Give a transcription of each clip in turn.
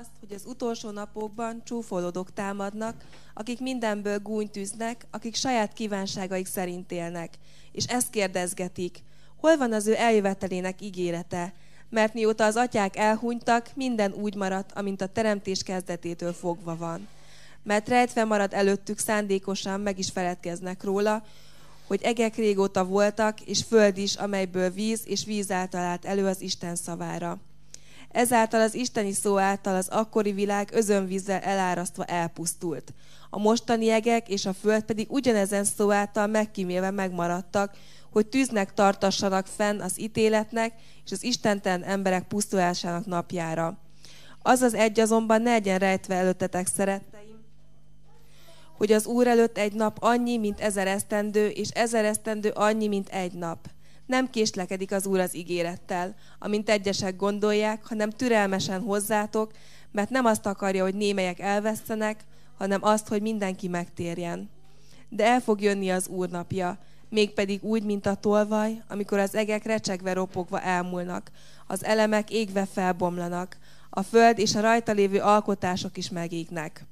azt, hogy az utolsó napokban csúfolódók támadnak, akik mindenből gúnyt akik saját kívánságaik szerint élnek, és ezt kérdezgetik, hol van az ő eljövetelének ígérete, mert mióta az atyák elhunytak, minden úgy maradt, amint a teremtés kezdetétől fogva van. Mert rejtve marad előttük szándékosan, meg is feledkeznek róla, hogy egek régóta voltak, és föld is, amelyből víz és víz által állt elő az Isten szavára. Ezáltal az isteni szó által az akkori világ özönvízzel elárasztva elpusztult. A mostani egek és a föld pedig ugyanezen szó által megkímélve megmaradtak, hogy tűznek tartassanak fenn az ítéletnek és az istenten emberek pusztulásának napjára. Az az egy azonban ne legyen rejtve előttetek, szeretteim, hogy az Úr előtt egy nap annyi, mint ezer esztendő, és ezer esztendő annyi, mint egy nap. Nem késlekedik az Úr az ígérettel, amint egyesek gondolják, hanem türelmesen hozzátok, mert nem azt akarja, hogy némelyek elvesztenek, hanem azt, hogy mindenki megtérjen. De el fog jönni az Úr napja, mégpedig úgy, mint a tolvaj, amikor az egek recsegve ropogva elmúlnak, az elemek égve felbomlanak, a föld és a rajta lévő alkotások is megégnek.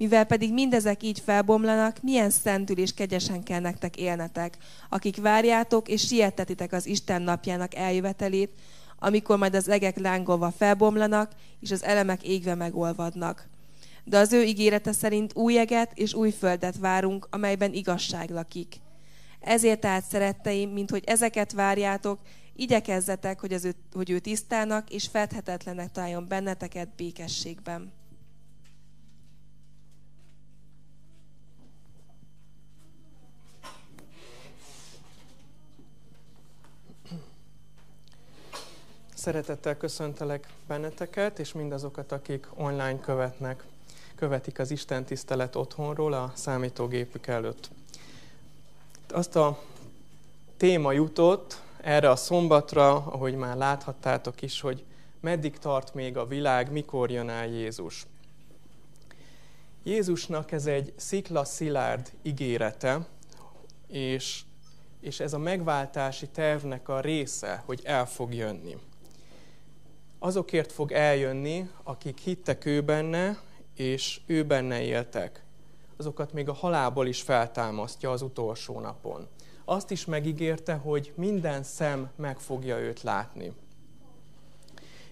Mivel pedig mindezek így felbomlanak, milyen szentül és kegyesen kell nektek élnetek, akik várjátok és sietetitek az Isten napjának eljövetelét, amikor majd az egek lángolva felbomlanak, és az elemek égve megolvadnak. De az ő ígérete szerint új eget és új földet várunk, amelyben igazság lakik. Ezért tehát szeretteim, mint hogy ezeket várjátok, igyekezzetek, hogy, az ő, hogy ő tisztának és fedhetetlenek találjon benneteket békességben. Szeretettel köszöntelek benneteket, és mindazokat, akik online követnek, követik az Isten tisztelet otthonról a számítógépük előtt. Azt a téma jutott erre a szombatra, ahogy már láthattátok is, hogy meddig tart még a világ, mikor jön el Jézus. Jézusnak ez egy szikla szilárd ígérete, és, és ez a megváltási tervnek a része, hogy el fog jönni azokért fog eljönni, akik hittek ő benne, és ő benne éltek. Azokat még a halálból is feltámasztja az utolsó napon. Azt is megígérte, hogy minden szem meg fogja őt látni.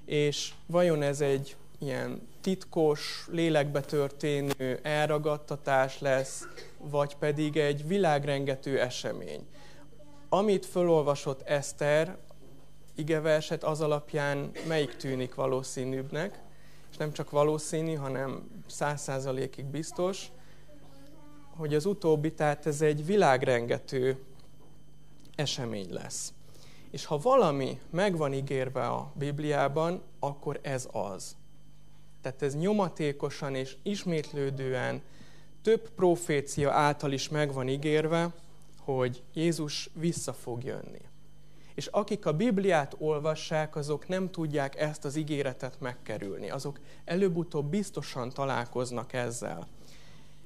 És vajon ez egy ilyen titkos, lélekbe történő elragadtatás lesz, vagy pedig egy világrengető esemény. Amit fölolvasott Eszter, igeverset, az alapján melyik tűnik valószínűbbnek, és nem csak valószínű, hanem száz százalékig biztos, hogy az utóbbi, tehát ez egy világrengető esemény lesz. És ha valami meg van ígérve a Bibliában, akkor ez az. Tehát ez nyomatékosan és ismétlődően több profécia által is meg van ígérve, hogy Jézus vissza fog jönni és akik a Bibliát olvassák, azok nem tudják ezt az ígéretet megkerülni. Azok előbb-utóbb biztosan találkoznak ezzel.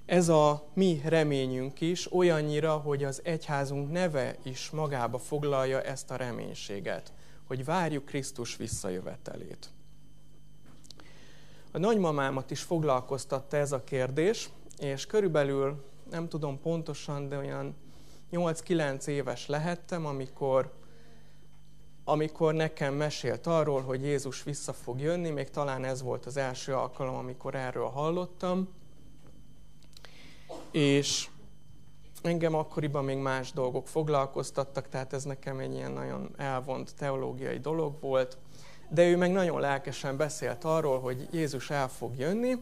Ez a mi reményünk is olyannyira, hogy az egyházunk neve is magába foglalja ezt a reménységet, hogy várjuk Krisztus visszajövetelét. A nagymamámat is foglalkoztatta ez a kérdés, és körülbelül, nem tudom pontosan, de olyan 8-9 éves lehettem, amikor amikor nekem mesélt arról, hogy Jézus vissza fog jönni, még talán ez volt az első alkalom, amikor erről hallottam, és engem akkoriban még más dolgok foglalkoztattak, tehát ez nekem egy ilyen nagyon elvont teológiai dolog volt, de ő meg nagyon lelkesen beszélt arról, hogy Jézus el fog jönni,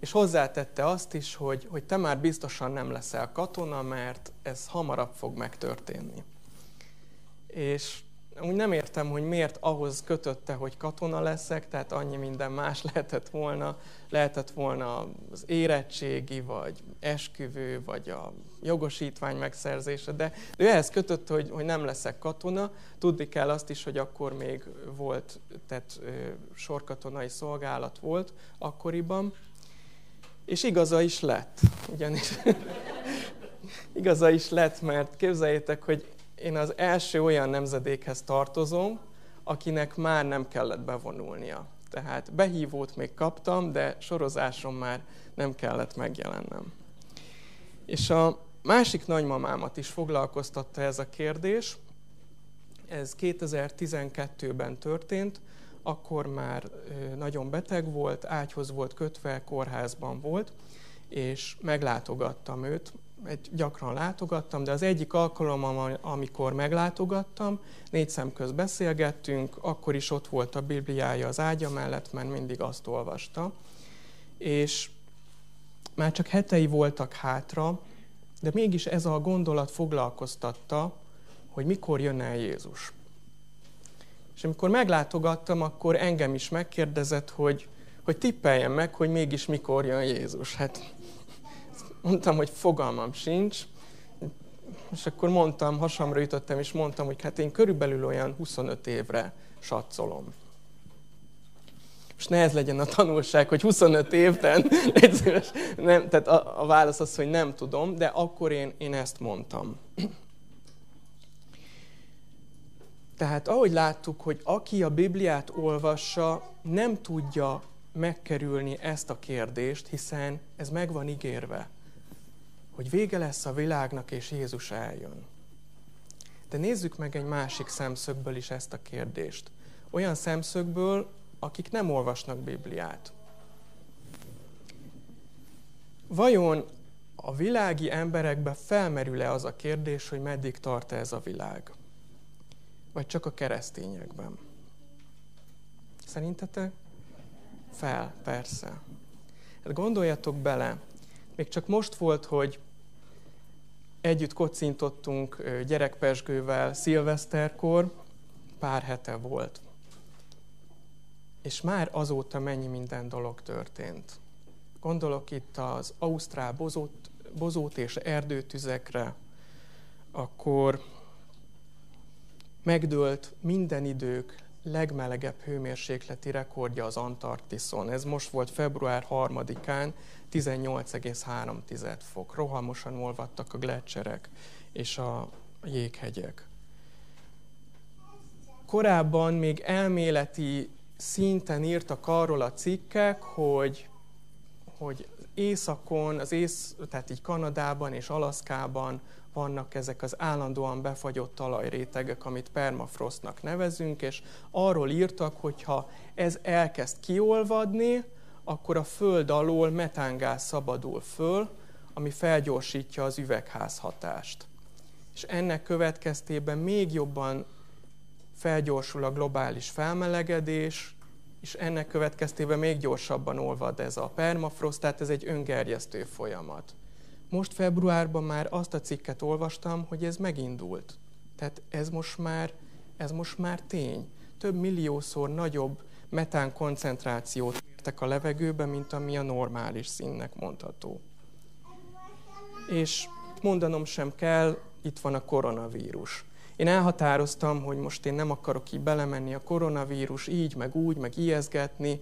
és hozzátette azt is, hogy, hogy te már biztosan nem leszel katona, mert ez hamarabb fog megtörténni. És úgy nem értem, hogy miért ahhoz kötötte, hogy katona leszek, tehát annyi minden más lehetett volna. Lehetett volna az érettségi, vagy esküvő, vagy a jogosítvány megszerzése, de ő ehhez kötött, hogy, hogy nem leszek katona. Tudni kell azt is, hogy akkor még volt, tehát sorkatonai szolgálat volt akkoriban, és igaza is lett, ugyanis igaza is lett, mert képzeljétek, hogy én az első olyan nemzedékhez tartozom, akinek már nem kellett bevonulnia. Tehát behívót még kaptam, de sorozáson már nem kellett megjelennem. És a másik nagymamámat is foglalkoztatta ez a kérdés. Ez 2012-ben történt, akkor már nagyon beteg volt, ágyhoz volt kötve, kórházban volt, és meglátogattam őt. Egy, gyakran látogattam, de az egyik alkalom, amikor meglátogattam, négy szem köz beszélgettünk, akkor is ott volt a Bibliája az ágya mellett, mert mindig azt olvasta. És már csak hetei voltak hátra, de mégis ez a gondolat foglalkoztatta, hogy mikor jön el Jézus. És amikor meglátogattam, akkor engem is megkérdezett, hogy, hogy tippeljem meg, hogy mégis mikor jön Jézus. Hát mondtam, hogy fogalmam sincs, és akkor mondtam, hasamra jutottam, és mondtam, hogy hát én körülbelül olyan 25 évre satszolom. És ne ez legyen a tanulság, hogy 25 évben, nem, tehát a, a válasz az, hogy nem tudom, de akkor én, én ezt mondtam. Tehát ahogy láttuk, hogy aki a Bibliát olvassa, nem tudja megkerülni ezt a kérdést, hiszen ez meg van ígérve, hogy vége lesz a világnak, és Jézus eljön. De nézzük meg egy másik szemszögből is ezt a kérdést. Olyan szemszögből, akik nem olvasnak Bibliát. Vajon a világi emberekbe felmerül-e az a kérdés, hogy meddig tart ez a világ? Vagy csak a keresztényekben? Szerintetek? Fel, persze. Hát gondoljatok bele, még csak most volt, hogy együtt kocintottunk gyerekpesgővel szilveszterkor, pár hete volt. És már azóta mennyi minden dolog történt. Gondolok itt az ausztrál bozót, bozót és erdőtüzekre, akkor megdőlt minden idők legmelegebb hőmérsékleti rekordja az Antarktiszon. Ez most volt február 3-án, 18,3 fok. Rohamosan olvadtak a gletszerek és a jéghegyek. Korábban még elméleti szinten írtak arról a cikkek, hogy, hogy északon, az ész, tehát így Kanadában és Alaszkában vannak ezek az állandóan befagyott talajrétegek, amit permafrostnak nevezünk, és arról írtak, hogy ha ez elkezd kiolvadni, akkor a föld alól metángáz szabadul föl, ami felgyorsítja az üvegházhatást. És ennek következtében még jobban felgyorsul a globális felmelegedés, és ennek következtében még gyorsabban olvad ez a permafrost, tehát ez egy öngerjesztő folyamat. Most februárban már azt a cikket olvastam, hogy ez megindult. Tehát ez most már, ez most már tény. Több milliószor nagyobb metán koncentrációt értek a levegőbe, mint ami a normális színnek mondható. És mondanom sem kell, itt van a koronavírus. Én elhatároztam, hogy most én nem akarok így belemenni a koronavírus így, meg úgy, meg ijeszgetni.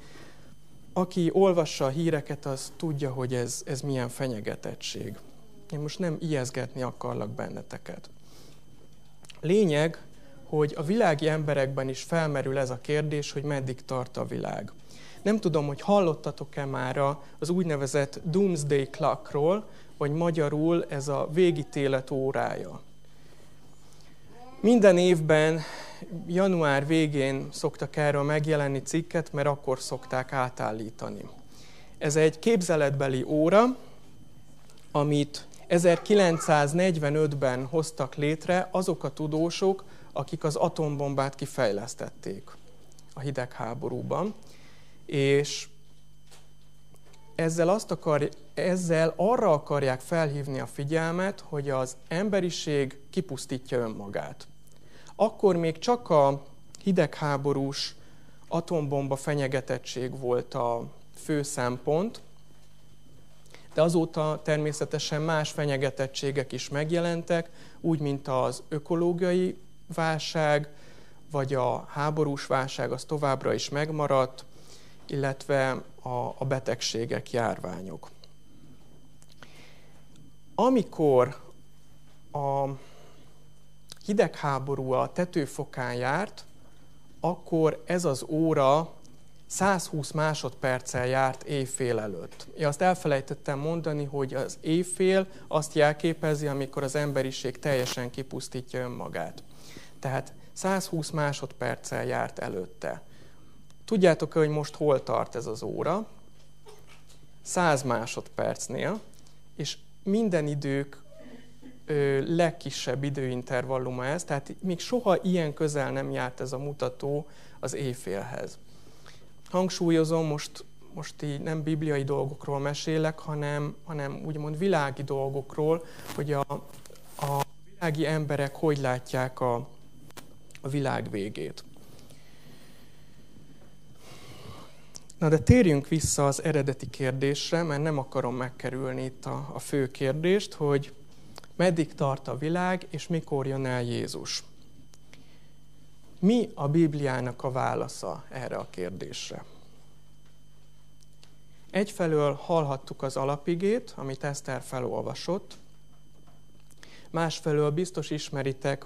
Aki olvassa a híreket, az tudja, hogy ez, ez milyen fenyegetettség. Én most nem ijeszgetni akarlak benneteket. Lényeg, hogy a világi emberekben is felmerül ez a kérdés, hogy meddig tart a világ. Nem tudom, hogy hallottatok-e már az úgynevezett Doomsday Clockról, vagy magyarul ez a végítélet órája. Minden évben január végén szoktak erről megjelenni cikket, mert akkor szokták átállítani. Ez egy képzeletbeli óra, amit 1945-ben hoztak létre azok a tudósok, akik az atombombát kifejlesztették a hidegháborúban. És ezzel, azt akar, ezzel arra akarják felhívni a figyelmet, hogy az emberiség kipusztítja önmagát. Akkor még csak a hidegháborús atombomba fenyegetettség volt a fő szempont, de azóta természetesen más fenyegetettségek is megjelentek, úgy, mint az ökológiai válság, vagy a háborús válság az továbbra is megmaradt, illetve a, a betegségek, járványok. Amikor a hidegháború a tetőfokán járt, akkor ez az óra 120 másodperccel járt éjfél előtt. Én azt elfelejtettem mondani, hogy az éjfél azt jelképezi, amikor az emberiség teljesen kipusztítja önmagát. Tehát 120 másodperccel járt előtte. Tudjátok-e, hogy most hol tart ez az óra? 100 másodpercnél, és minden idők legkisebb időintervalluma ez, tehát még soha ilyen közel nem járt ez a mutató az éjfélhez. Hangsúlyozom, most, most így nem bibliai dolgokról mesélek, hanem, hanem úgymond világi dolgokról, hogy a, a világi emberek hogy látják a, a világ végét. Na de térjünk vissza az eredeti kérdésre, mert nem akarom megkerülni itt a, a fő kérdést, hogy meddig tart a világ, és mikor jön el Jézus. Mi a Bibliának a válasza erre a kérdésre? Egyfelől hallhattuk az alapigét, amit Eszter felolvasott, másfelől biztos ismeritek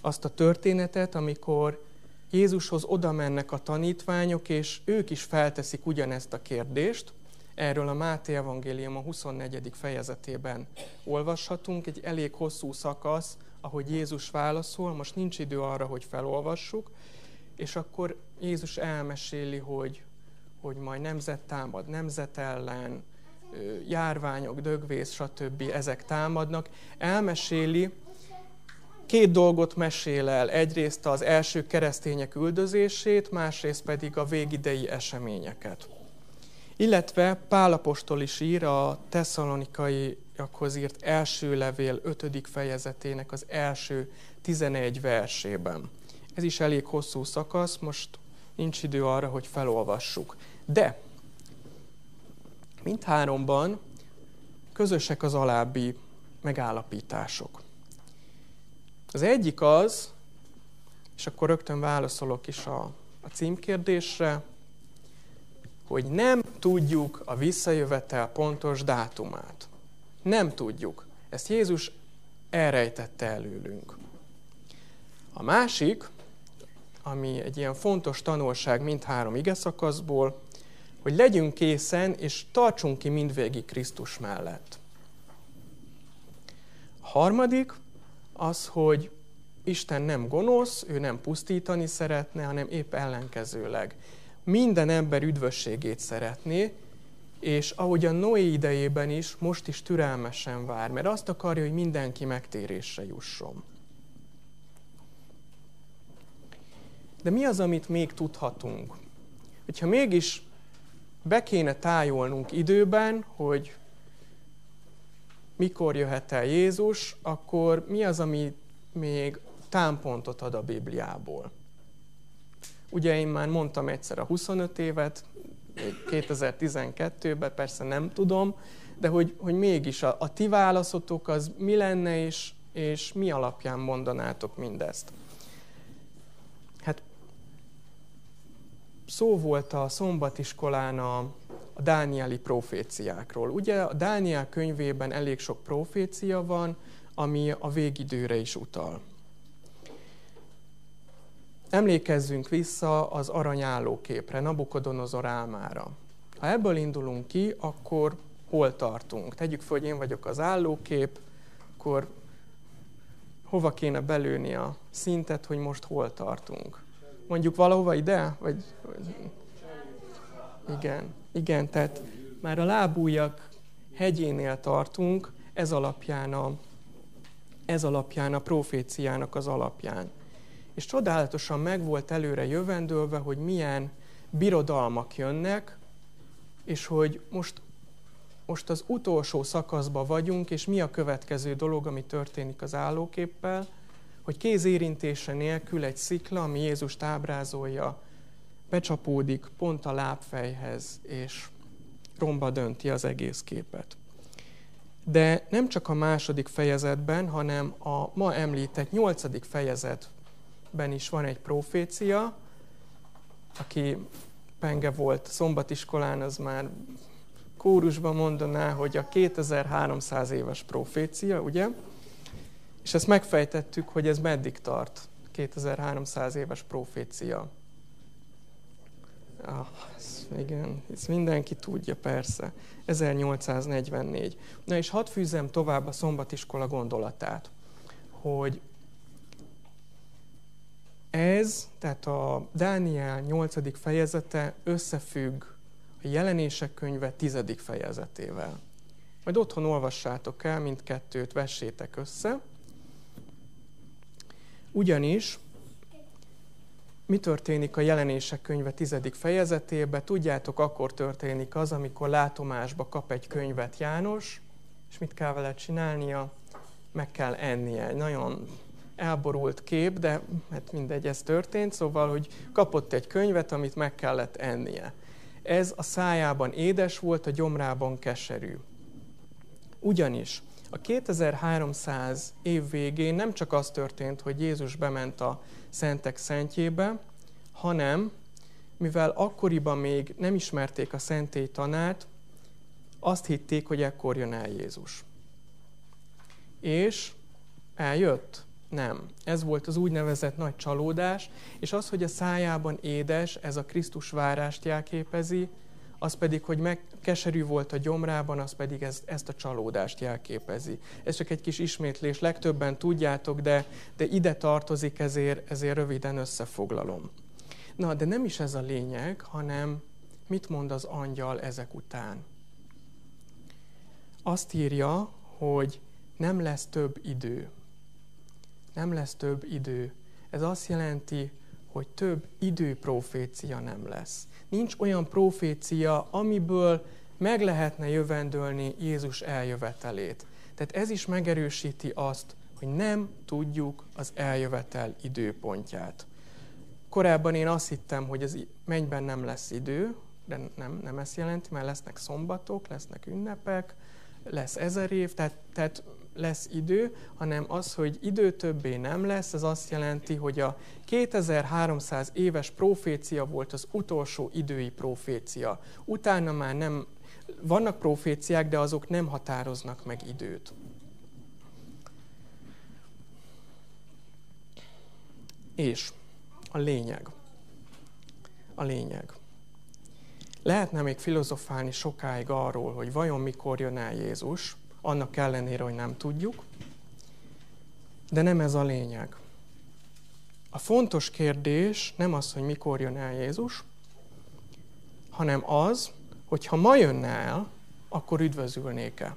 azt a történetet, amikor Jézushoz oda mennek a tanítványok, és ők is felteszik ugyanezt a kérdést. Erről a Máté Evangélium a 24. fejezetében olvashatunk, egy elég hosszú szakasz, ahogy Jézus válaszol, most nincs idő arra, hogy felolvassuk, és akkor Jézus elmeséli, hogy, hogy majd nemzet támad nemzet ellen, járványok, dögvész, stb. ezek támadnak. Elmeséli, két dolgot mesél el. Egyrészt az első keresztények üldözését, másrészt pedig a végidei eseményeket. Illetve Pálapostól is ír a tesszalonikaiakhoz írt első levél 5. fejezetének az első 11 versében. Ez is elég hosszú szakasz, most nincs idő arra, hogy felolvassuk. De mindháromban közösek az alábbi megállapítások. Az egyik az, és akkor rögtön válaszolok is a, a címkérdésre, hogy nem tudjuk a visszajövetel pontos dátumát. Nem tudjuk. Ezt Jézus elrejtette előlünk. A másik, ami egy ilyen fontos tanulság mindhárom ige szakaszból, hogy legyünk készen, és tartsunk ki mindvégig Krisztus mellett. A harmadik, az, hogy Isten nem gonosz, ő nem pusztítani szeretne, hanem épp ellenkezőleg. Minden ember üdvösségét szeretné, és ahogy a Noé idejében is, most is türelmesen vár, mert azt akarja, hogy mindenki megtérésre jusson. De mi az, amit még tudhatunk? Hogyha mégis be kéne tájolnunk időben, hogy mikor jöhet el Jézus, akkor mi az, ami még támpontot ad a Bibliából? Ugye én már mondtam egyszer a 25 évet, 2012-ben, persze nem tudom, de hogy, hogy mégis a, a ti válaszotok az mi lenne, és, és mi alapján mondanátok mindezt? Hát szó volt a szombatiskolán a, a dánieli proféciákról. Ugye a Dániel könyvében elég sok profécia van, ami a végidőre is utal. Emlékezzünk vissza az aranyállóképre, Nabukodonozor álmára. Ha ebből indulunk ki, akkor hol tartunk? Tegyük fel, hogy én vagyok az állókép, akkor hova kéne belőni a szintet, hogy most hol tartunk? Mondjuk valahova ide? Vagy... Igen. Igen, tehát már a lábújak hegyénél tartunk, ez alapján a, ez alapján a proféciának az alapján. És csodálatosan meg volt előre jövendőlve, hogy milyen birodalmak jönnek, és hogy most, most az utolsó szakaszban vagyunk, és mi a következő dolog, ami történik az állóképpel, hogy kézérintése nélkül egy szikla, ami Jézust ábrázolja, becsapódik pont a lábfejhez, és romba dönti az egész képet. De nem csak a második fejezetben, hanem a ma említett nyolcadik fejezetben is van egy profécia, aki penge volt szombatiskolán, az már kórusban mondaná, hogy a 2300 éves profécia, ugye? És ezt megfejtettük, hogy ez meddig tart, 2300 éves profécia. igen, ezt mindenki tudja, persze. 1844. Na és hadd fűzzem tovább a szombatiskola gondolatát, hogy ez, tehát a Dániel 8. fejezete összefügg a jelenések könyve 10. fejezetével. Majd otthon olvassátok el, mindkettőt vessétek össze. Ugyanis mi történik a jelenések könyve 10. fejezetében? Tudjátok, akkor történik az, amikor látomásba kap egy könyvet János, és mit kell vele csinálnia? Meg kell ennie. Egy nagyon elborult kép, de hát mindegy, ez történt, szóval, hogy kapott egy könyvet, amit meg kellett ennie. Ez a szájában édes volt, a gyomrában keserű. Ugyanis a 2300 év végén nem csak az történt, hogy Jézus bement a szentek szentjébe, hanem mivel akkoriban még nem ismerték a szentély tanát, azt hitték, hogy ekkor jön el Jézus. És eljött? Nem. Ez volt az úgynevezett nagy csalódás, és az, hogy a szájában édes, ez a Krisztus várást jelképezi, az pedig, hogy meg, keserű volt a gyomrában, az pedig ez, ezt a csalódást jelképezi. Ez csak egy kis ismétlés, legtöbben tudjátok, de, de ide tartozik, ezért, ezért röviden összefoglalom. Na, de nem is ez a lényeg, hanem mit mond az angyal ezek után? Azt írja, hogy nem lesz több idő. Nem lesz több idő. Ez azt jelenti, hogy több időprofécia nem lesz. Nincs olyan profécia, amiből meg lehetne jövendölni Jézus eljövetelét. Tehát ez is megerősíti azt, hogy nem tudjuk az eljövetel időpontját. Korábban én azt hittem, hogy az mennyben nem lesz idő, de nem, nem ezt jelenti, mert lesznek szombatok, lesznek ünnepek, lesz ezer év, tehát, tehát lesz idő, hanem az, hogy idő többé nem lesz, ez azt jelenti, hogy a 2300 éves profécia volt az utolsó idői profécia. Utána már nem, vannak proféciák, de azok nem határoznak meg időt. És a lényeg. A lényeg. Lehetne még filozofálni sokáig arról, hogy vajon mikor jön el Jézus, annak ellenére, hogy nem tudjuk, de nem ez a lényeg. A fontos kérdés nem az, hogy mikor jön el Jézus, hanem az, hogy ha ma jönne el, akkor üdvözülnék-e.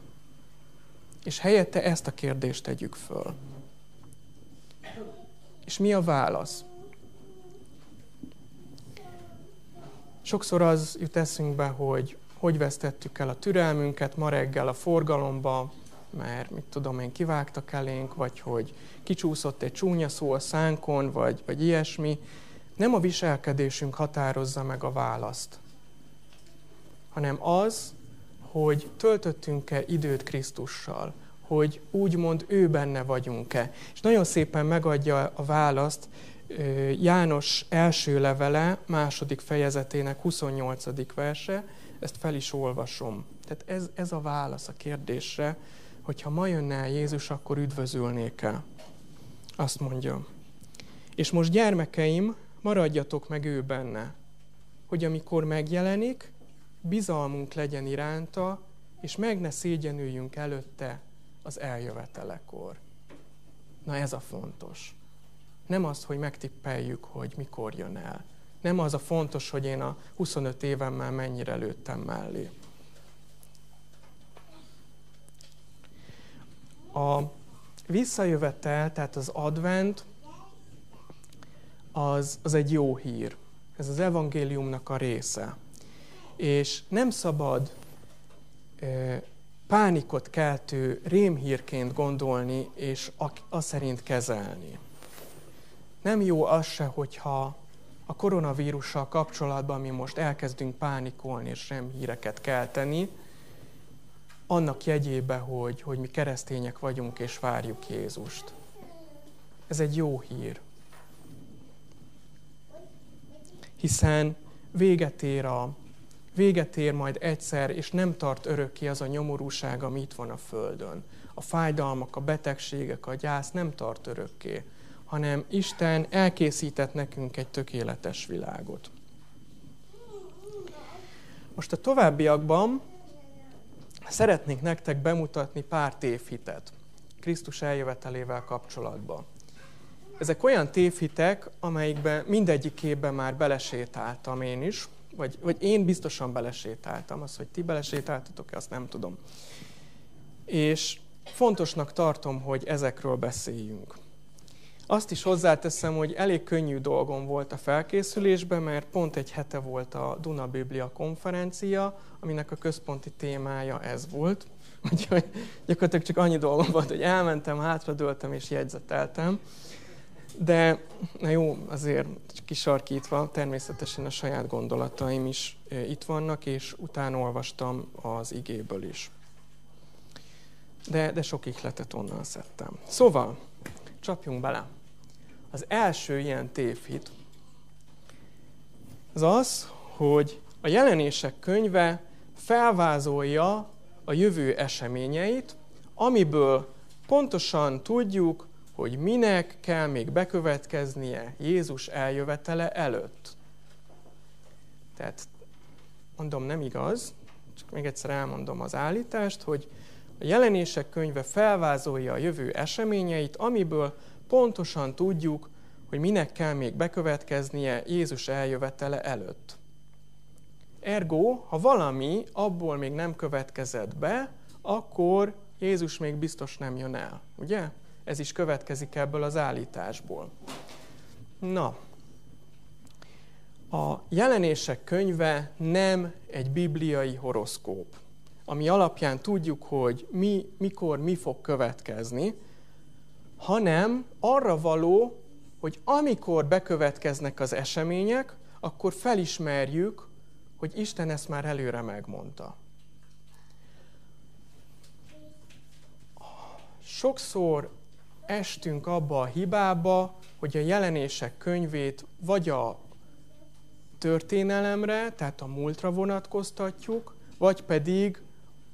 És helyette ezt a kérdést tegyük föl. És mi a válasz? Sokszor az jut eszünkbe, hogy hogy vesztettük el a türelmünket ma reggel a forgalomba, mert mit tudom én, kivágtak elénk, vagy hogy kicsúszott egy csúnya szó a szánkon, vagy, vagy ilyesmi. Nem a viselkedésünk határozza meg a választ, hanem az, hogy töltöttünk-e időt Krisztussal, hogy úgymond ő benne vagyunk-e. És nagyon szépen megadja a választ János első levele, második fejezetének 28. verse, ezt fel is olvasom. Tehát ez, ez a válasz a kérdésre, hogy ha ma jönne el Jézus, akkor üdvözölnék-e? Azt mondja. És most gyermekeim, maradjatok meg ő benne, hogy amikor megjelenik, bizalmunk legyen iránta, és meg ne szégyenüljünk előtte az eljövetelekor. Na ez a fontos. Nem az, hogy megtippeljük, hogy mikor jön el. Nem az a fontos, hogy én a 25 évemmel mennyire lőttem mellé. A visszajövetel, tehát az advent, az, az egy jó hír. Ez az evangéliumnak a része. És nem szabad e, pánikot keltő rémhírként gondolni, és azt szerint kezelni. Nem jó az se, hogyha a koronavírussal kapcsolatban mi most elkezdünk pánikolni és nem híreket kelteni, annak jegyébe, hogy, hogy mi keresztények vagyunk és várjuk Jézust. Ez egy jó hír. Hiszen véget ér, a, véget ér majd egyszer, és nem tart örökké az a nyomorúság, ami itt van a Földön. A fájdalmak, a betegségek, a gyász nem tart örökké hanem Isten elkészített nekünk egy tökéletes világot. Most a továbbiakban szeretnék nektek bemutatni pár tévhitet Krisztus eljövetelével kapcsolatban. Ezek olyan tévhitek, amelyikben mindegyikében már belesétáltam én is, vagy, vagy én biztosan belesétáltam, az, hogy ti belesétáltatok azt nem tudom. És fontosnak tartom, hogy ezekről beszéljünk. Azt is hozzáteszem, hogy elég könnyű dolgom volt a felkészülésben, mert pont egy hete volt a Duna Biblia konferencia, aminek a központi témája ez volt. Úgyhogy gyakorlatilag csak annyi dolgom volt, hogy elmentem, hátradőltem és jegyzeteltem. De na jó, azért kisarkítva, természetesen a saját gondolataim is itt vannak, és utána olvastam az igéből is. De, de sok ihletet onnan szedtem. Szóval, csapjunk bele. Az első ilyen tévhit az az, hogy a jelenések könyve felvázolja a jövő eseményeit, amiből pontosan tudjuk, hogy minek kell még bekövetkeznie Jézus eljövetele előtt. Tehát mondom, nem igaz, csak még egyszer elmondom az állítást, hogy a jelenések könyve felvázolja a jövő eseményeit, amiből pontosan tudjuk, hogy minek kell még bekövetkeznie Jézus eljövetele előtt. Ergo, ha valami abból még nem következett be, akkor Jézus még biztos nem jön el, ugye? Ez is következik ebből az állításból. Na, a jelenések könyve nem egy bibliai horoszkóp, ami alapján tudjuk, hogy mi, mikor mi fog következni, hanem arra való, hogy amikor bekövetkeznek az események, akkor felismerjük, hogy Isten ezt már előre megmondta. Sokszor estünk abba a hibába, hogy a jelenések könyvét vagy a történelemre, tehát a múltra vonatkoztatjuk, vagy pedig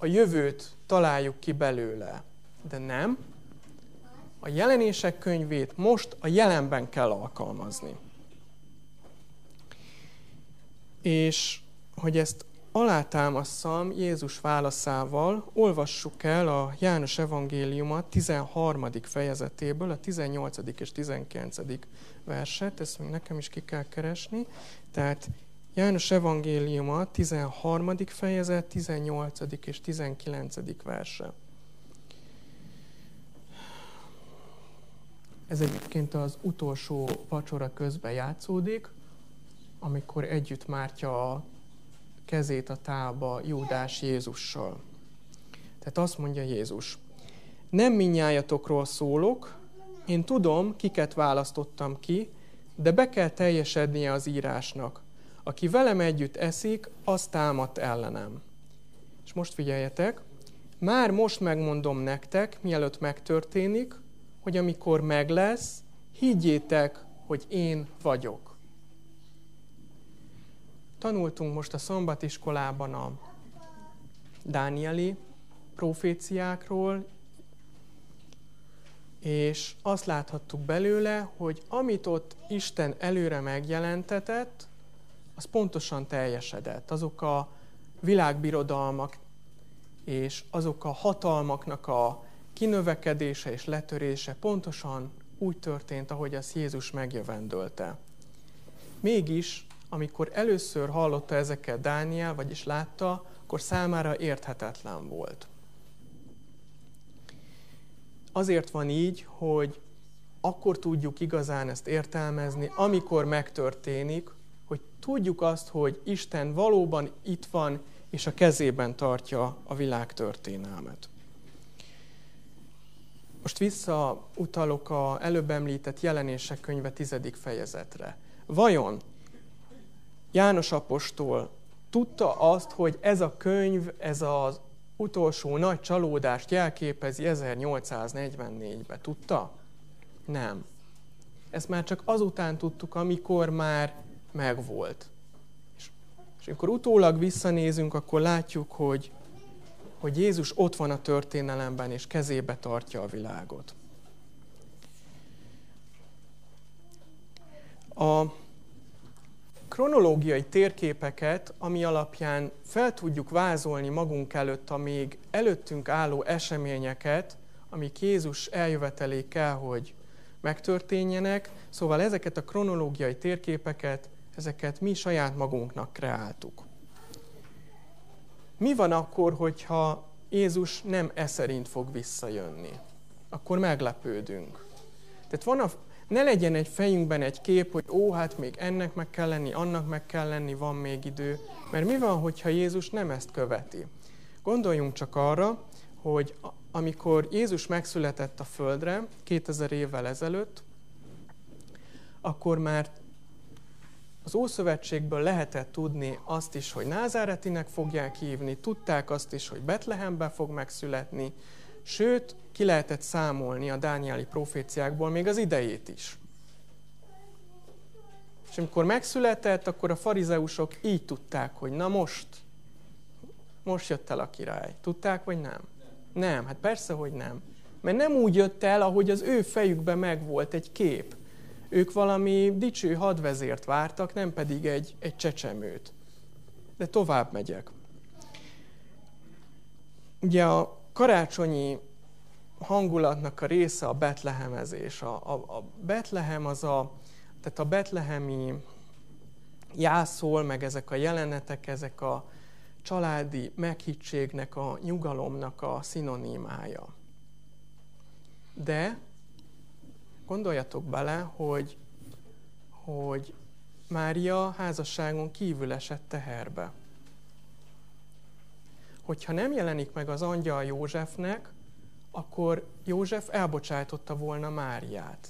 a jövőt találjuk ki belőle. De nem. A jelenések könyvét most a jelenben kell alkalmazni. És hogy ezt alátámasszam Jézus válaszával, olvassuk el a János evangéliuma 13. fejezetéből, a 18. és 19. verset, ezt még nekem is ki kell keresni. Tehát János evangéliuma 13. fejezet, 18. és 19. verse. Ez egyébként az utolsó vacsora közben játszódik, amikor együtt mártja a kezét a tálba Júdás Jézussal. Tehát azt mondja Jézus, nem minnyájatokról szólok, én tudom, kiket választottam ki, de be kell teljesednie az írásnak. Aki velem együtt eszik, az támadt ellenem. És most figyeljetek, már most megmondom nektek, mielőtt megtörténik, hogy amikor meg lesz, higgyétek, hogy én vagyok. Tanultunk most a szombatiskolában a Dánieli proféciákról, és azt láthattuk belőle, hogy amit ott Isten előre megjelentetett, az pontosan teljesedett. Azok a világbirodalmak és azok a hatalmaknak a kinövekedése és letörése pontosan úgy történt, ahogy az Jézus megjövendölte. Mégis amikor először hallotta ezeket Dániel, vagyis látta, akkor számára érthetetlen volt. Azért van így, hogy akkor tudjuk igazán ezt értelmezni, amikor megtörténik, tudjuk azt, hogy Isten valóban itt van, és a kezében tartja a világ történelmet. Most visszautalok a előbb említett jelenések könyve tizedik fejezetre. Vajon János apostol tudta azt, hogy ez a könyv, ez az utolsó nagy csalódást jelképezi 1844-ben. Tudta? Nem. Ezt már csak azután tudtuk, amikor már megvolt. És, és amikor utólag visszanézünk, akkor látjuk, hogy, hogy Jézus ott van a történelemben, és kezébe tartja a világot. A kronológiai térképeket, ami alapján fel tudjuk vázolni magunk előtt a még előttünk álló eseményeket, amik Jézus eljövetelé kell, hogy megtörténjenek. Szóval ezeket a kronológiai térképeket, ezeket mi saját magunknak kreáltuk. Mi van akkor, hogyha Jézus nem e szerint fog visszajönni? Akkor meglepődünk. Tehát van a, ne legyen egy fejünkben egy kép, hogy ó, hát még ennek meg kell lenni, annak meg kell lenni, van még idő. Mert mi van, hogyha Jézus nem ezt követi? Gondoljunk csak arra, hogy amikor Jézus megszületett a földre 2000 évvel ezelőtt, akkor már az Ószövetségből lehetett tudni azt is, hogy Názáretinek fogják hívni, tudták azt is, hogy Betlehemben fog megszületni, sőt, ki lehetett számolni a dániáli proféciákból még az idejét is. És amikor megszületett, akkor a farizeusok így tudták, hogy na most, most jött el a király. Tudták, vagy nem? Nem, hát persze, hogy nem. Mert nem úgy jött el, ahogy az ő fejükben megvolt egy kép. Ők valami dicső hadvezért vártak, nem pedig egy, egy csecsemőt. De tovább megyek. Ugye a karácsonyi hangulatnak a része a betlehemezés. A, a, a betlehem az a, tehát a betlehemi jászol, meg ezek a jelenetek, ezek a családi meghittségnek, a nyugalomnak a szinonimája. De gondoljatok bele, hogy, hogy Mária házasságon kívül esett teherbe. Hogyha nem jelenik meg az angyal Józsefnek, akkor József elbocsájtotta volna Máriát.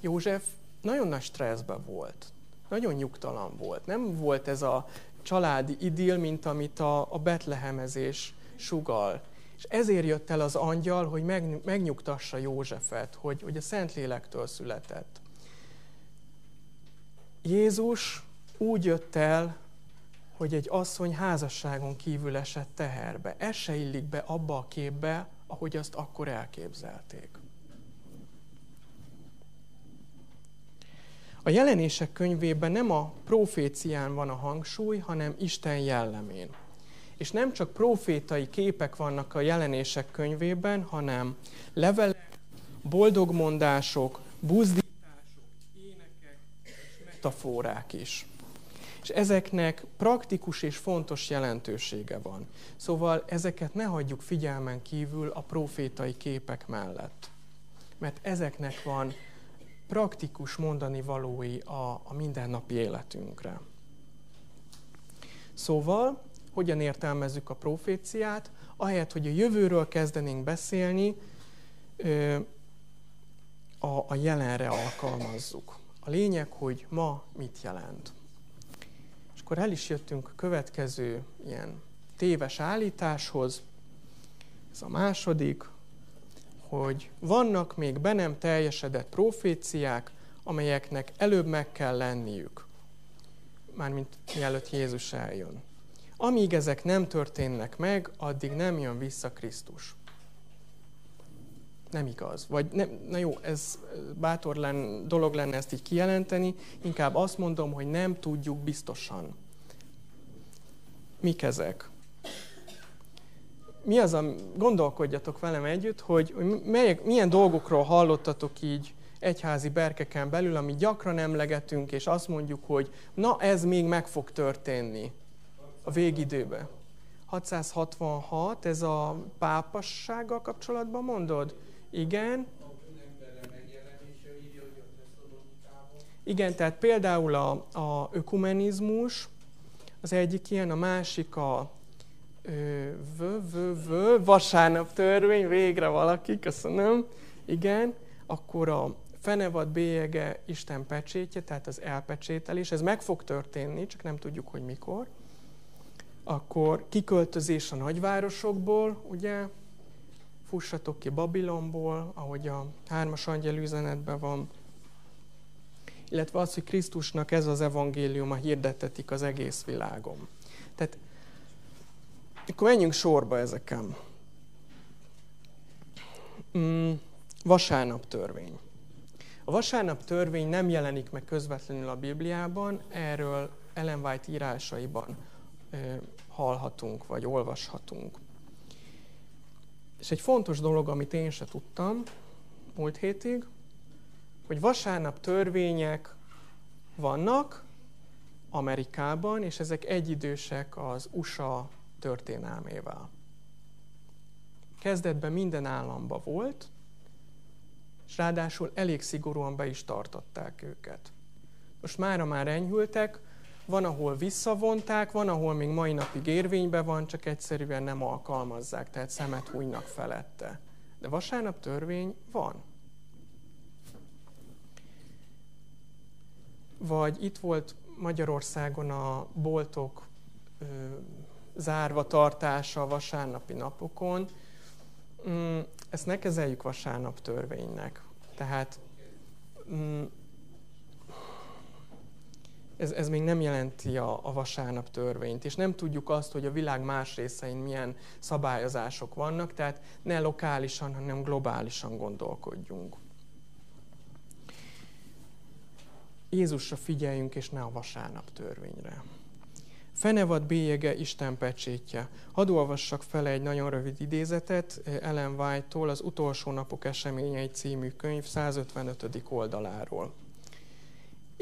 József nagyon nagy stresszben volt, nagyon nyugtalan volt. Nem volt ez a családi idill, mint amit a, a betlehemezés sugal. És ezért jött el az angyal, hogy meg, megnyugtassa Józsefet, hogy, hogy a Szentlélektől született. Jézus úgy jött el, hogy egy asszony házasságon kívül esett teherbe. Ez se illik be abba a képbe, ahogy azt akkor elképzelték. A jelenések könyvében nem a profécián van a hangsúly, hanem Isten jellemén. És nem csak profétai képek vannak a jelenések könyvében, hanem levelek, boldogmondások, buzdítások, énekek és metaforák is. És ezeknek praktikus és fontos jelentősége van. Szóval ezeket ne hagyjuk figyelmen kívül a profétai képek mellett. Mert ezeknek van praktikus mondani valói a, a mindennapi életünkre. Szóval, hogyan értelmezzük a proféciát? Ahelyett, hogy a jövőről kezdenénk beszélni, a, a jelenre alkalmazzuk. A lényeg, hogy ma mit jelent. És akkor el is jöttünk a következő ilyen téves állításhoz. Ez a második, hogy vannak még be nem teljesedett proféciák, amelyeknek előbb meg kell lenniük, mármint mielőtt Jézus eljön. Amíg ezek nem történnek meg, addig nem jön vissza Krisztus. Nem igaz. Vagy nem, na jó, ez bátor len, dolog lenne ezt így kijelenteni, inkább azt mondom, hogy nem tudjuk biztosan. Mik ezek? mi az, a, gondolkodjatok velem együtt, hogy melyek, milyen dolgokról hallottatok így egyházi berkeken belül, amit gyakran emlegetünk, és azt mondjuk, hogy na ez még meg fog történni a végidőbe. 666, ez a pápassággal kapcsolatban mondod? Igen. Igen, tehát például a, a ökumenizmus, az egyik ilyen, a másik a vö, vö, vö, vasárnap törvény, végre valaki, köszönöm, igen, akkor a fenevad bélyege Isten pecsétje, tehát az elpecsételés, ez meg fog történni, csak nem tudjuk, hogy mikor. Akkor kiköltözés a nagyvárosokból, ugye, fussatok ki Babilonból, ahogy a hármas angyel üzenetben van, illetve az, hogy Krisztusnak ez az evangéliuma hirdetetik az egész világon. Tehát akkor menjünk sorba ezeken. Mm, vasárnap törvény. A vasárnap törvény nem jelenik meg közvetlenül a Bibliában, erről Ellen White írásaiban hallhatunk, vagy olvashatunk. És egy fontos dolog, amit én se tudtam múlt hétig, hogy vasárnap törvények vannak Amerikában, és ezek egyidősek az USA történelmével. Kezdetben minden államban volt, és ráadásul elég szigorúan be is tartották őket. Most mára már enyhültek, van, ahol visszavonták, van, ahol még mai napig érvényben van, csak egyszerűen nem alkalmazzák, tehát szemet hújnak felette. De vasárnap törvény van. Vagy itt volt Magyarországon a boltok ö, zárva tartása a vasárnapi napokon. Mm, ezt ne kezeljük vasárnap törvénynek. Tehát mm, ez, ez még nem jelenti a, a vasárnap törvényt, és nem tudjuk azt, hogy a világ más részein milyen szabályozások vannak, tehát ne lokálisan, hanem globálisan gondolkodjunk. Jézusra figyeljünk, és ne a vasárnap törvényre. Fenevad bélyege Isten pecsétje. Hadd olvassak fel egy nagyon rövid idézetet Ellen White-tól az Utolsó napok eseményei című könyv 155. oldaláról.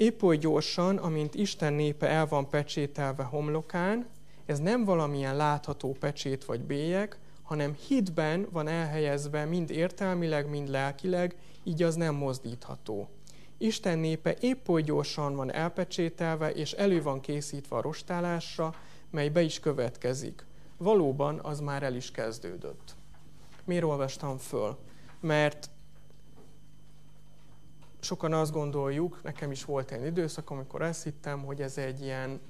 Épp oly gyorsan, amint Isten népe el van pecsételve homlokán, ez nem valamilyen látható pecsét vagy bélyeg, hanem hitben van elhelyezve mind értelmileg, mind lelkileg, így az nem mozdítható. Isten népe épp oly gyorsan van elpecsételve, és elő van készítve a rostálásra, mely be is következik. Valóban az már el is kezdődött. Miért olvastam föl? Mert sokan azt gondoljuk, nekem is volt egy időszak, amikor ezt hittem, hogy ez egy ilyen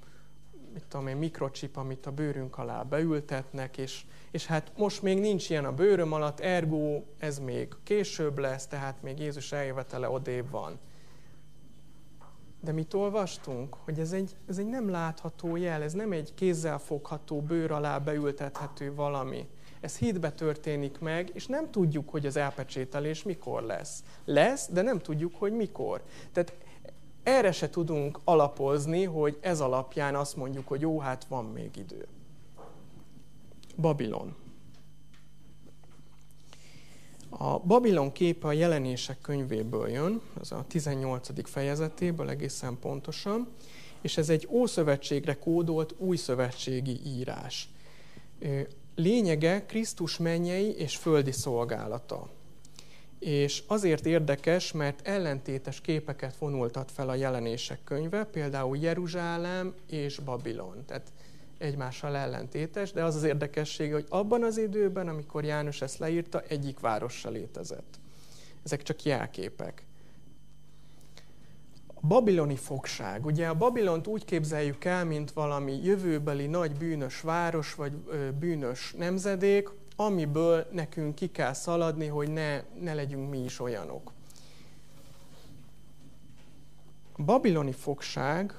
mit tudom én, mikrocsip, amit a bőrünk alá beültetnek, és, és hát most még nincs ilyen a bőröm alatt, ergo ez még később lesz, tehát még Jézus eljövetele odébb van. De mit olvastunk? Hogy ez egy, ez egy nem látható jel, ez nem egy kézzel fogható, bőr alá beültethető valami. Ez hitbe történik meg, és nem tudjuk, hogy az elpecsételés mikor lesz. Lesz, de nem tudjuk, hogy mikor. Tehát erre se tudunk alapozni, hogy ez alapján azt mondjuk, hogy jó, hát van még idő. Babilon. A Babilon képe a jelenések könyvéből jön, az a 18. fejezetéből egészen pontosan, és ez egy Ószövetségre kódolt új szövetségi írás. Lényege Krisztus mennyei és földi szolgálata. És azért érdekes, mert ellentétes képeket vonultat fel a jelenések könyve, például Jeruzsálem és Babilon. Tehát egymással ellentétes, de az az érdekesség, hogy abban az időben, amikor János ezt leírta, egyik város se létezett. Ezek csak jelképek. A babiloni fogság. Ugye a Babilont úgy képzeljük el, mint valami jövőbeli nagy bűnös város, vagy bűnös nemzedék, amiből nekünk ki kell szaladni, hogy ne, ne legyünk mi is olyanok. A babiloni fogság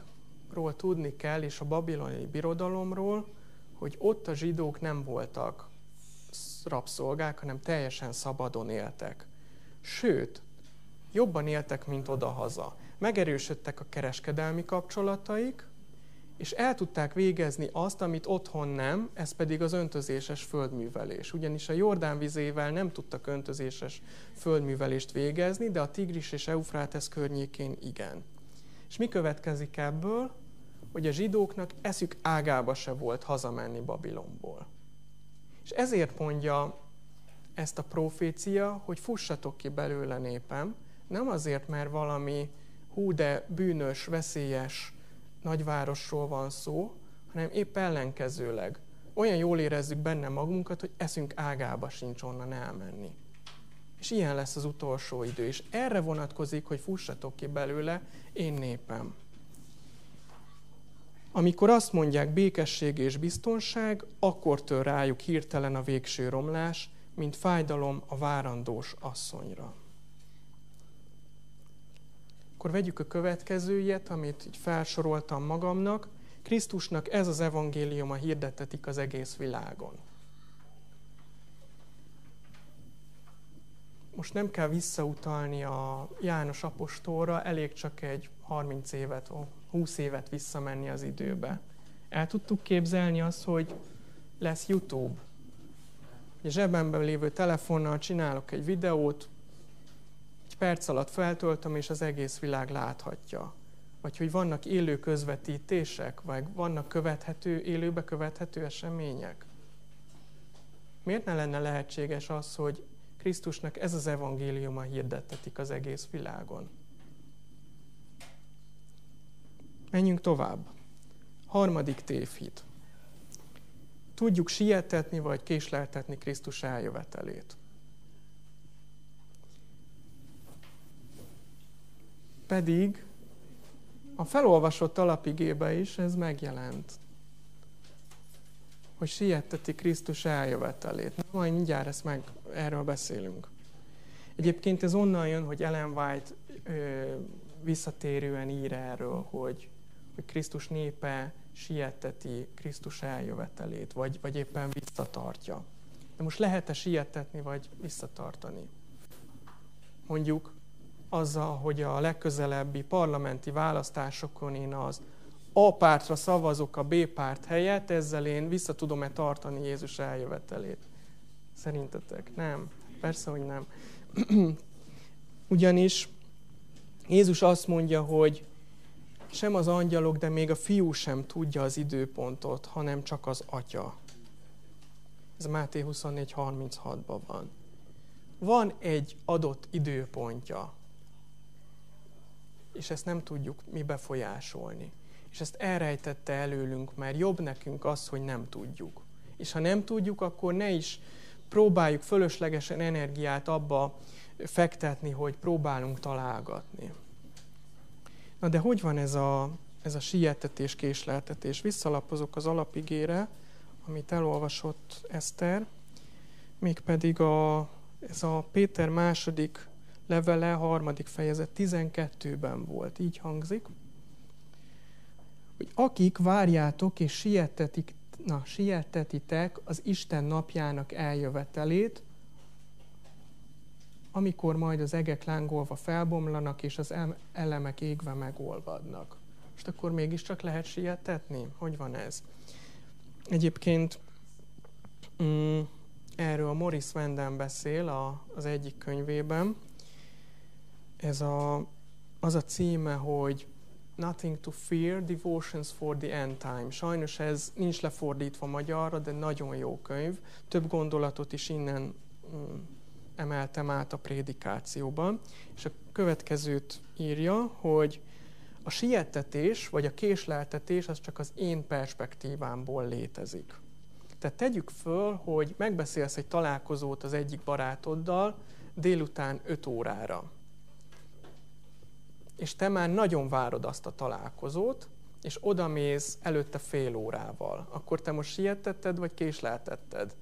ról tudni kell, és a babiloni birodalomról, hogy ott a zsidók nem voltak rabszolgák, hanem teljesen szabadon éltek. Sőt, jobban éltek, mint odahaza. Megerősödtek a kereskedelmi kapcsolataik, és el tudták végezni azt, amit otthon nem, ez pedig az öntözéses földművelés. Ugyanis a Jordán vizével nem tudtak öntözéses földművelést végezni, de a Tigris és Eufrátesz környékén igen. És mi következik ebből? hogy a zsidóknak eszük ágába se volt hazamenni Babilonból. És ezért mondja ezt a profécia, hogy fussatok ki belőle népem, nem azért, mert valami hú de bűnös, veszélyes nagyvárosról van szó, hanem épp ellenkezőleg. Olyan jól érezzük benne magunkat, hogy eszünk ágába sincs onnan elmenni. És ilyen lesz az utolsó idő. És erre vonatkozik, hogy fussatok ki belőle, én népem. Amikor azt mondják békesség és biztonság, akkor tör rájuk hirtelen a végső romlás, mint fájdalom a várandós asszonyra. Akkor vegyük a következőjét, amit így felsoroltam magamnak. Krisztusnak ez az evangéliuma hirdetetik az egész világon. most nem kell visszautalni a János apostolra, elég csak egy 30 évet, 20 évet visszamenni az időbe. El tudtuk képzelni azt, hogy lesz YouTube. A zsebemben lévő telefonnal csinálok egy videót, perc alatt feltöltöm, és az egész világ láthatja. Vagy hogy vannak élő közvetítések, vagy vannak követhető, élőbe követhető események. Miért ne lenne lehetséges az, hogy Krisztusnak ez az evangéliuma hirdettetik az egész világon? Menjünk tovább. Harmadik tévhit. Tudjuk sietetni vagy késleltetni Krisztus eljövetelét. Pedig a felolvasott alapigébe is ez megjelent hogy sietteti Krisztus eljövetelét. Na, majd mindjárt ezt meg, erről beszélünk. Egyébként ez onnan jön, hogy Ellen White ö, visszatérően ír erről, hogy, hogy Krisztus népe sietteti Krisztus eljövetelét, vagy, vagy éppen visszatartja. De most lehet-e sietetni, vagy visszatartani? Mondjuk azzal, hogy a legközelebbi parlamenti választásokon én az a pártra szavazok a B párt helyett, ezzel én vissza tudom-e tartani Jézus eljövetelét? Szerintetek? Nem. Persze, hogy nem. Ugyanis Jézus azt mondja, hogy sem az angyalok, de még a fiú sem tudja az időpontot, hanem csak az atya. Ez Máté 24.36-ban van. Van egy adott időpontja, és ezt nem tudjuk mi befolyásolni és ezt elrejtette előlünk, mert jobb nekünk az, hogy nem tudjuk. És ha nem tudjuk, akkor ne is próbáljuk fölöslegesen energiát abba fektetni, hogy próbálunk találgatni. Na de hogy van ez a, ez a sietetés, késleltetés? Visszalapozok az alapigére, amit elolvasott Eszter, mégpedig a, ez a Péter második levele, harmadik fejezet 12-ben volt. Így hangzik hogy akik várjátok és sietetik, na, sietetitek az Isten napjának eljövetelét, amikor majd az egek lángolva felbomlanak, és az elemek égve megolvadnak. Most akkor mégiscsak lehet sietetni? Hogy van ez? Egyébként mm, erről Morris Venden beszél a, az egyik könyvében. Ez a, az a címe, hogy Nothing to Fear, Devotions for the End Time. Sajnos ez nincs lefordítva magyarra, de nagyon jó könyv. Több gondolatot is innen mm, emeltem át a prédikációban. És a következőt írja, hogy a sietetés vagy a késleltetés az csak az én perspektívámból létezik. Tehát tegyük föl, hogy megbeszélsz egy találkozót az egyik barátoddal délután 5 órára és te már nagyon várod azt a találkozót, és odamész előtte fél órával, akkor te most sietetted, vagy késleltetted?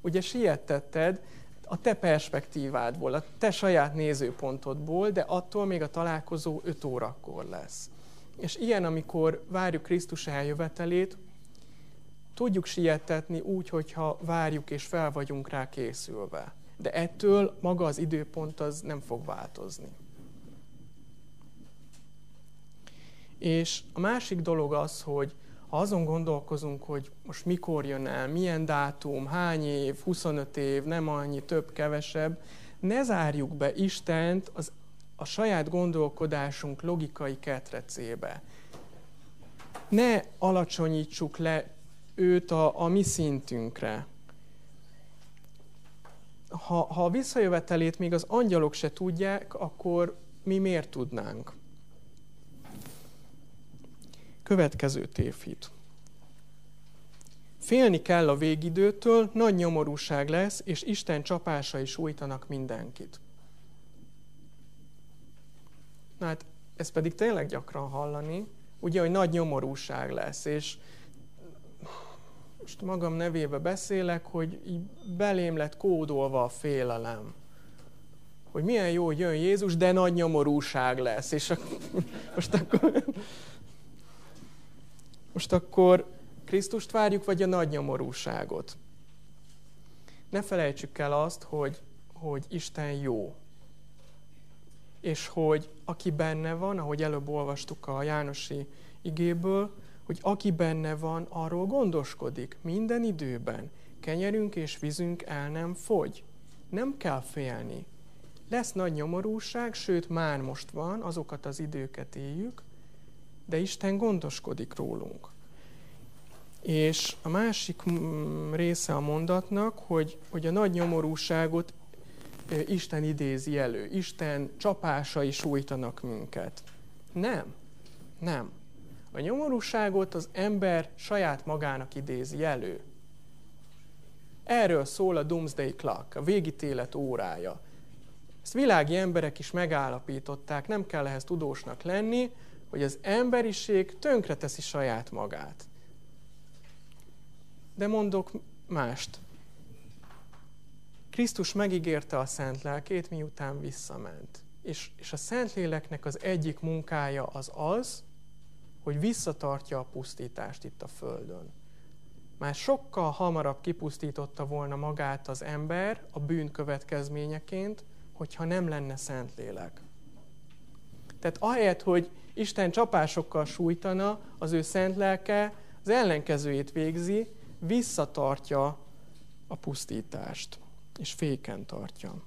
Ugye sietetted a te perspektívádból, a te saját nézőpontodból, de attól még a találkozó 5 órakor lesz. És ilyen, amikor várjuk Krisztus eljövetelét, tudjuk sietetni úgy, hogyha várjuk és fel vagyunk rá készülve. De ettől maga az időpont az nem fog változni. És a másik dolog az, hogy ha azon gondolkozunk, hogy most mikor jön el, milyen dátum, hány év, 25 év, nem annyi, több, kevesebb, ne zárjuk be Istent az, a saját gondolkodásunk logikai ketrecébe. Ne alacsonyítsuk le őt a, a mi szintünkre. Ha, ha a visszajövetelét még az angyalok se tudják, akkor mi miért tudnánk? Következő tévhit. Félni kell a végidőtől, nagy nyomorúság lesz, és Isten csapásai sújtanak mindenkit. Na hát, ezt pedig tényleg gyakran hallani, ugye, hogy nagy nyomorúság lesz, és most magam nevébe beszélek, hogy így belém lett kódolva a félelem. Hogy milyen jó, hogy jön Jézus, de nagy nyomorúság lesz. És akkor, most akkor most akkor Krisztust várjuk, vagy a nagy nyomorúságot? Ne felejtsük el azt, hogy, hogy Isten jó. és hogy aki benne van, ahogy előbb olvastuk a Jánosi igéből, hogy aki benne van, arról gondoskodik minden időben. Kenyerünk és vízünk el nem fogy. Nem kell félni. Lesz nagy nyomorúság, sőt már most van, azokat az időket éljük, de Isten gondoskodik rólunk. És a másik mm, része a mondatnak, hogy, hogy a nagy nyomorúságot Isten idézi elő. Isten csapásai sújtanak minket. Nem. Nem. A nyomorúságot az ember saját magának idézi elő. Erről szól a Doomsday Clock, a végítélet órája. Ezt világi emberek is megállapították, nem kell ehhez tudósnak lenni, hogy az emberiség tönkreteszi saját magát. De mondok mást. Krisztus megígérte a szent lelkét, miután visszament. És, és a szent léleknek az egyik munkája az az, hogy visszatartja a pusztítást itt a Földön. Már sokkal hamarabb kipusztította volna magát az ember a bűn következményeként, hogyha nem lenne Szentlélek. Tehát ahelyett, hogy Isten csapásokkal sújtana, az ő szent lelke az ellenkezőjét végzi, visszatartja a pusztítást, és féken tartja.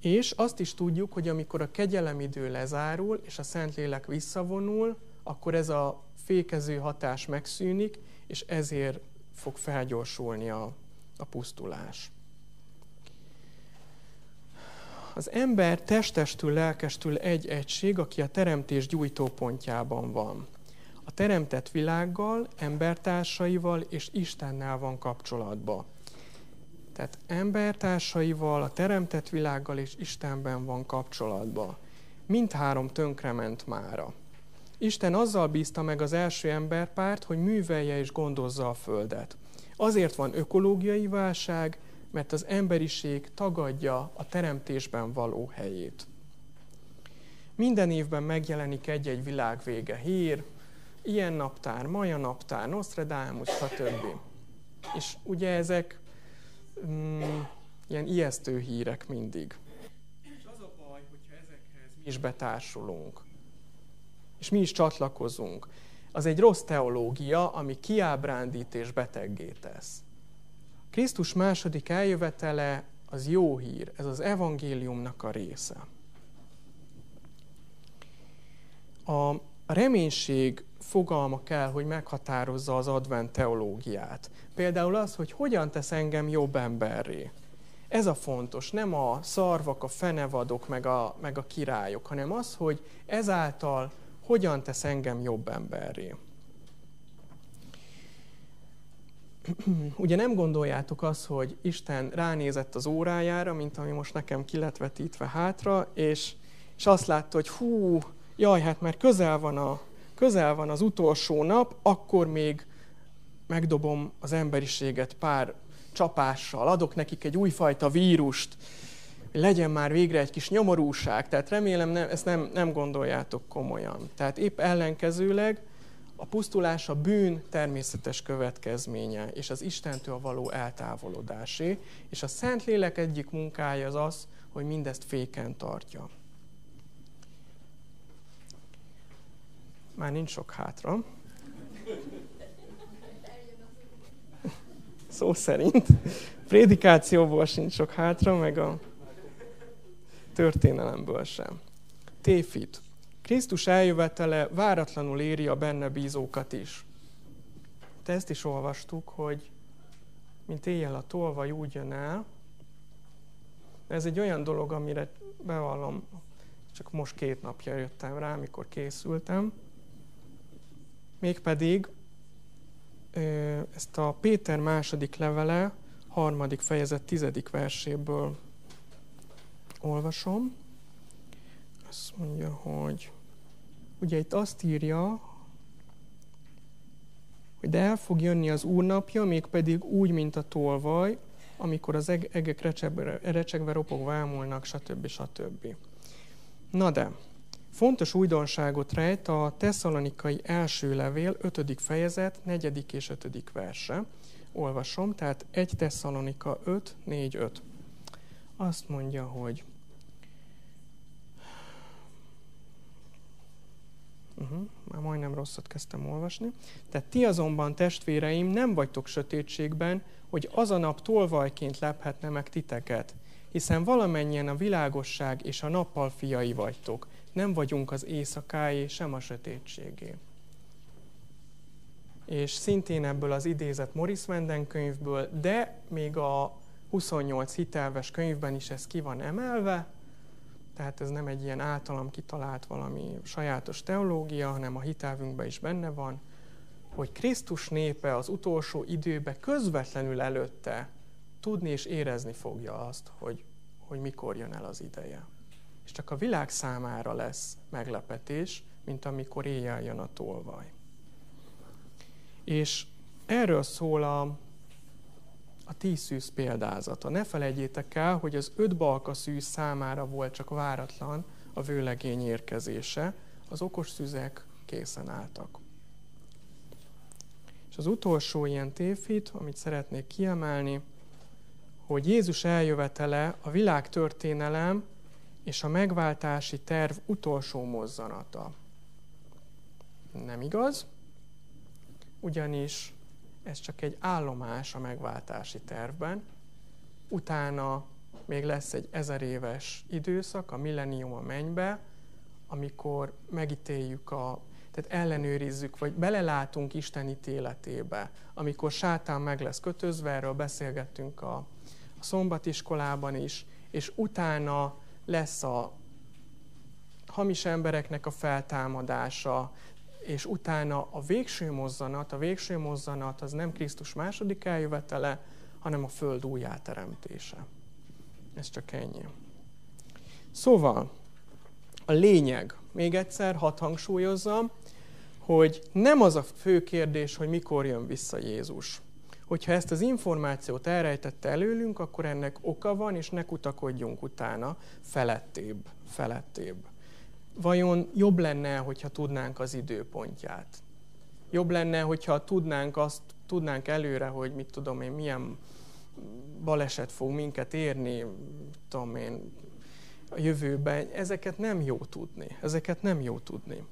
És azt is tudjuk, hogy amikor a kegyelemidő lezárul, és a Szentlélek visszavonul, akkor ez a fékező hatás megszűnik, és ezért fog felgyorsulni a, a pusztulás. Az ember testestül, lelkestül egy egység, aki a teremtés gyújtópontjában van. A teremtett világgal, embertársaival és Istennel van kapcsolatban. Tehát embertársaival, a teremtett világgal és Istenben van kapcsolatban. Mindhárom tönkrement mára. Isten azzal bízta meg az első emberpárt, hogy művelje és gondozza a Földet. Azért van ökológiai válság, mert az emberiség tagadja a teremtésben való helyét. Minden évben megjelenik egy-egy világvége hír, ilyen naptár, maja naptár, Nostradamus, stb. És ugye ezek mm, ilyen ijesztő hírek mindig. És az a baj, hogyha ezekhez mi is betársulunk, és mi is csatlakozunk, az egy rossz teológia, ami kiábrándít és beteggé tesz. Krisztus második eljövetele az jó hír, ez az evangéliumnak a része. A reménység fogalma kell, hogy meghatározza az advent teológiát. Például az, hogy hogyan tesz engem jobb emberré. Ez a fontos, nem a szarvak, a fenevadok, meg a, meg a királyok, hanem az, hogy ezáltal hogyan tesz engem jobb emberré. Ugye nem gondoljátok azt, hogy Isten ránézett az órájára, mint ami most nekem ki lett vetítve hátra, és, és azt látta, hogy hú, jaj, hát mert közel van, a, közel van az utolsó nap, akkor még megdobom az emberiséget pár csapással, adok nekik egy újfajta vírust, hogy legyen már végre egy kis nyomorúság. Tehát remélem nem, ezt nem, nem gondoljátok komolyan. Tehát épp ellenkezőleg a pusztulás a bűn természetes következménye, és az Istentől való eltávolodásé, és a Szentlélek egyik munkája az az, hogy mindezt féken tartja. Már nincs sok hátra. Szó szerint. Prédikációból sincs sok hátra, meg a történelemből sem. Téfit. Krisztus eljövetele váratlanul éri a benne bízókat is. Te ezt is olvastuk, hogy mint éjjel a tolvaj úgy jön el. Ez egy olyan dolog, amire bevallom, csak most két napja jöttem rá, amikor készültem. Mégpedig ezt a Péter második levele, harmadik fejezet tizedik verséből olvasom. Azt mondja, hogy ugye itt azt írja, hogy de el fog jönni az úrnapja, mégpedig úgy, mint a tolvaj, amikor az egek recsegve, recsegve ropogva elmúlnak, stb. stb. Na de, fontos újdonságot rejt a tesszalonikai első levél, 5. fejezet, 4. és 5. verse. Olvasom, tehát 1 Tesszalonika 5, 4, 5. Azt mondja, hogy Uh-huh, már majdnem rosszat kezdtem olvasni. Tehát ti azonban, testvéreim, nem vagytok sötétségben, hogy az a nap tolvajként lephetne meg titeket, hiszen valamennyien a világosság és a nappal fiai vagytok. Nem vagyunk az éjszakáé, sem a sötétségé. És szintén ebből az idézett Morris Menden könyvből, de még a 28 hitelves könyvben is ez ki van emelve, tehát ez nem egy ilyen általam kitalált valami sajátos teológia, hanem a hitelvünkben is benne van, hogy Krisztus népe az utolsó időbe közvetlenül előtte tudni és érezni fogja azt, hogy, hogy mikor jön el az ideje. És csak a világ számára lesz meglepetés, mint amikor éjjel jön a tolvaj. És erről szól a, a tíz szűz példázata. Ne felejtjétek el, hogy az öt balka szűz számára volt csak váratlan a vőlegény érkezése, az okos szüzek készen álltak. És az utolsó ilyen tévhit, amit szeretnék kiemelni, hogy Jézus eljövetele a világ történelem és a megváltási terv utolsó mozzanata. Nem igaz, ugyanis ez csak egy állomás a megváltási tervben. Utána még lesz egy ezer éves időszak, a millenium a mennybe, amikor megítéljük a, tehát ellenőrizzük, vagy belelátunk Isten ítéletébe, amikor sátán meg lesz kötözve, erről beszélgettünk a, a szombatiskolában is, és utána lesz a hamis embereknek a feltámadása, és utána a végső mozzanat, a végső mozzanat az nem Krisztus második eljövetele, hanem a föld újjáteremtése. Ez csak ennyi. Szóval, a lényeg, még egyszer hat hangsúlyozzam, hogy nem az a fő kérdés, hogy mikor jön vissza Jézus. Hogyha ezt az információt elrejtette előlünk, akkor ennek oka van, és ne kutakodjunk utána felettébb, felettébb vajon jobb lenne, hogyha tudnánk az időpontját? Jobb lenne, hogyha tudnánk azt, tudnánk előre, hogy mit tudom én, milyen baleset fog minket érni, tudom én, a jövőben. Ezeket nem jó tudni. Ezeket nem jó tudni.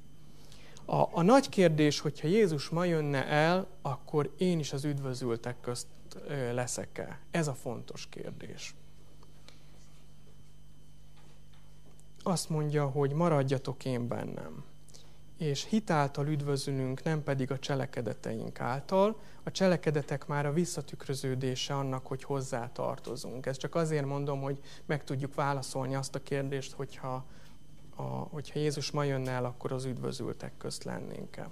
A, a nagy kérdés, hogyha Jézus ma jönne el, akkor én is az üdvözültek közt leszek-e? Ez a fontos kérdés. Azt mondja, hogy maradjatok én bennem. És hitáltal üdvözülünk, nem pedig a cselekedeteink által. A cselekedetek már a visszatükröződése annak, hogy hozzá tartozunk. Ez csak azért mondom, hogy meg tudjuk válaszolni azt a kérdést, hogyha, a, hogyha Jézus ma jönne el, akkor az üdvözültek közt lennénk-e.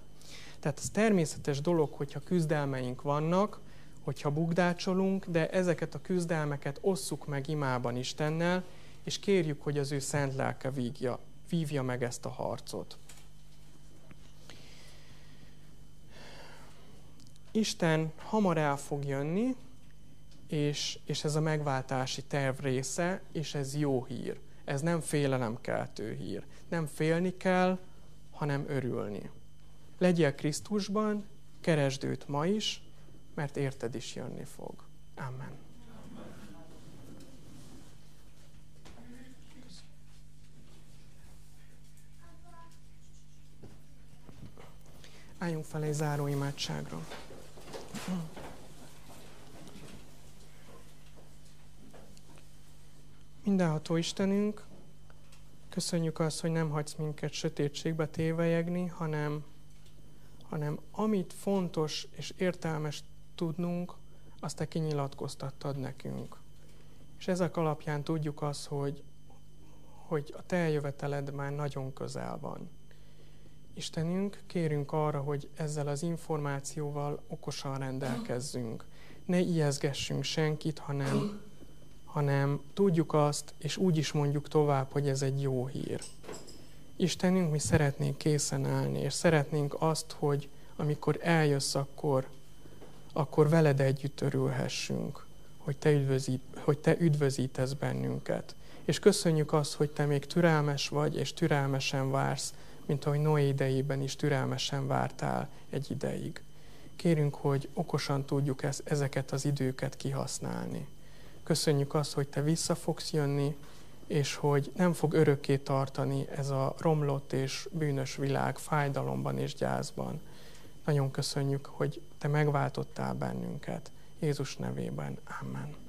Tehát ez természetes dolog, hogyha küzdelmeink vannak, hogyha bugdácsolunk, de ezeket a küzdelmeket osszuk meg imában Istennel, és kérjük, hogy az ő szent lelke vígja, vívja meg ezt a harcot. Isten hamar el fog jönni, és, és ez a megváltási terv része, és ez jó hír. Ez nem félelemkeltő hír. Nem félni kell, hanem örülni. Legyél Krisztusban, keresd őt ma is, mert érted is jönni fog. Amen. Álljunk fel egy záró imádságra. Mindenható Istenünk, köszönjük azt, hogy nem hagysz minket sötétségbe tévejegni, hanem, hanem amit fontos és értelmes tudnunk, azt te kinyilatkoztattad nekünk. És ezek alapján tudjuk azt, hogy, hogy a te eljöveteled már nagyon közel van. Istenünk, kérünk arra, hogy ezzel az információval okosan rendelkezzünk. Ne ijeszgessünk senkit, hanem, hanem tudjuk azt, és úgy is mondjuk tovább, hogy ez egy jó hír. Istenünk, mi szeretnénk készen állni, és szeretnénk azt, hogy amikor eljössz, akkor, akkor veled együtt örülhessünk, hogy te, üdvözít, hogy te üdvözítesz bennünket. És köszönjük azt, hogy te még türelmes vagy, és türelmesen vársz mint ahogy Noé idejében is türelmesen vártál egy ideig. Kérünk, hogy okosan tudjuk ezt, ezeket az időket kihasználni. Köszönjük azt, hogy te vissza fogsz jönni, és hogy nem fog örökké tartani ez a romlott és bűnös világ fájdalomban és gyászban. Nagyon köszönjük, hogy te megváltottál bennünket. Jézus nevében. Amen.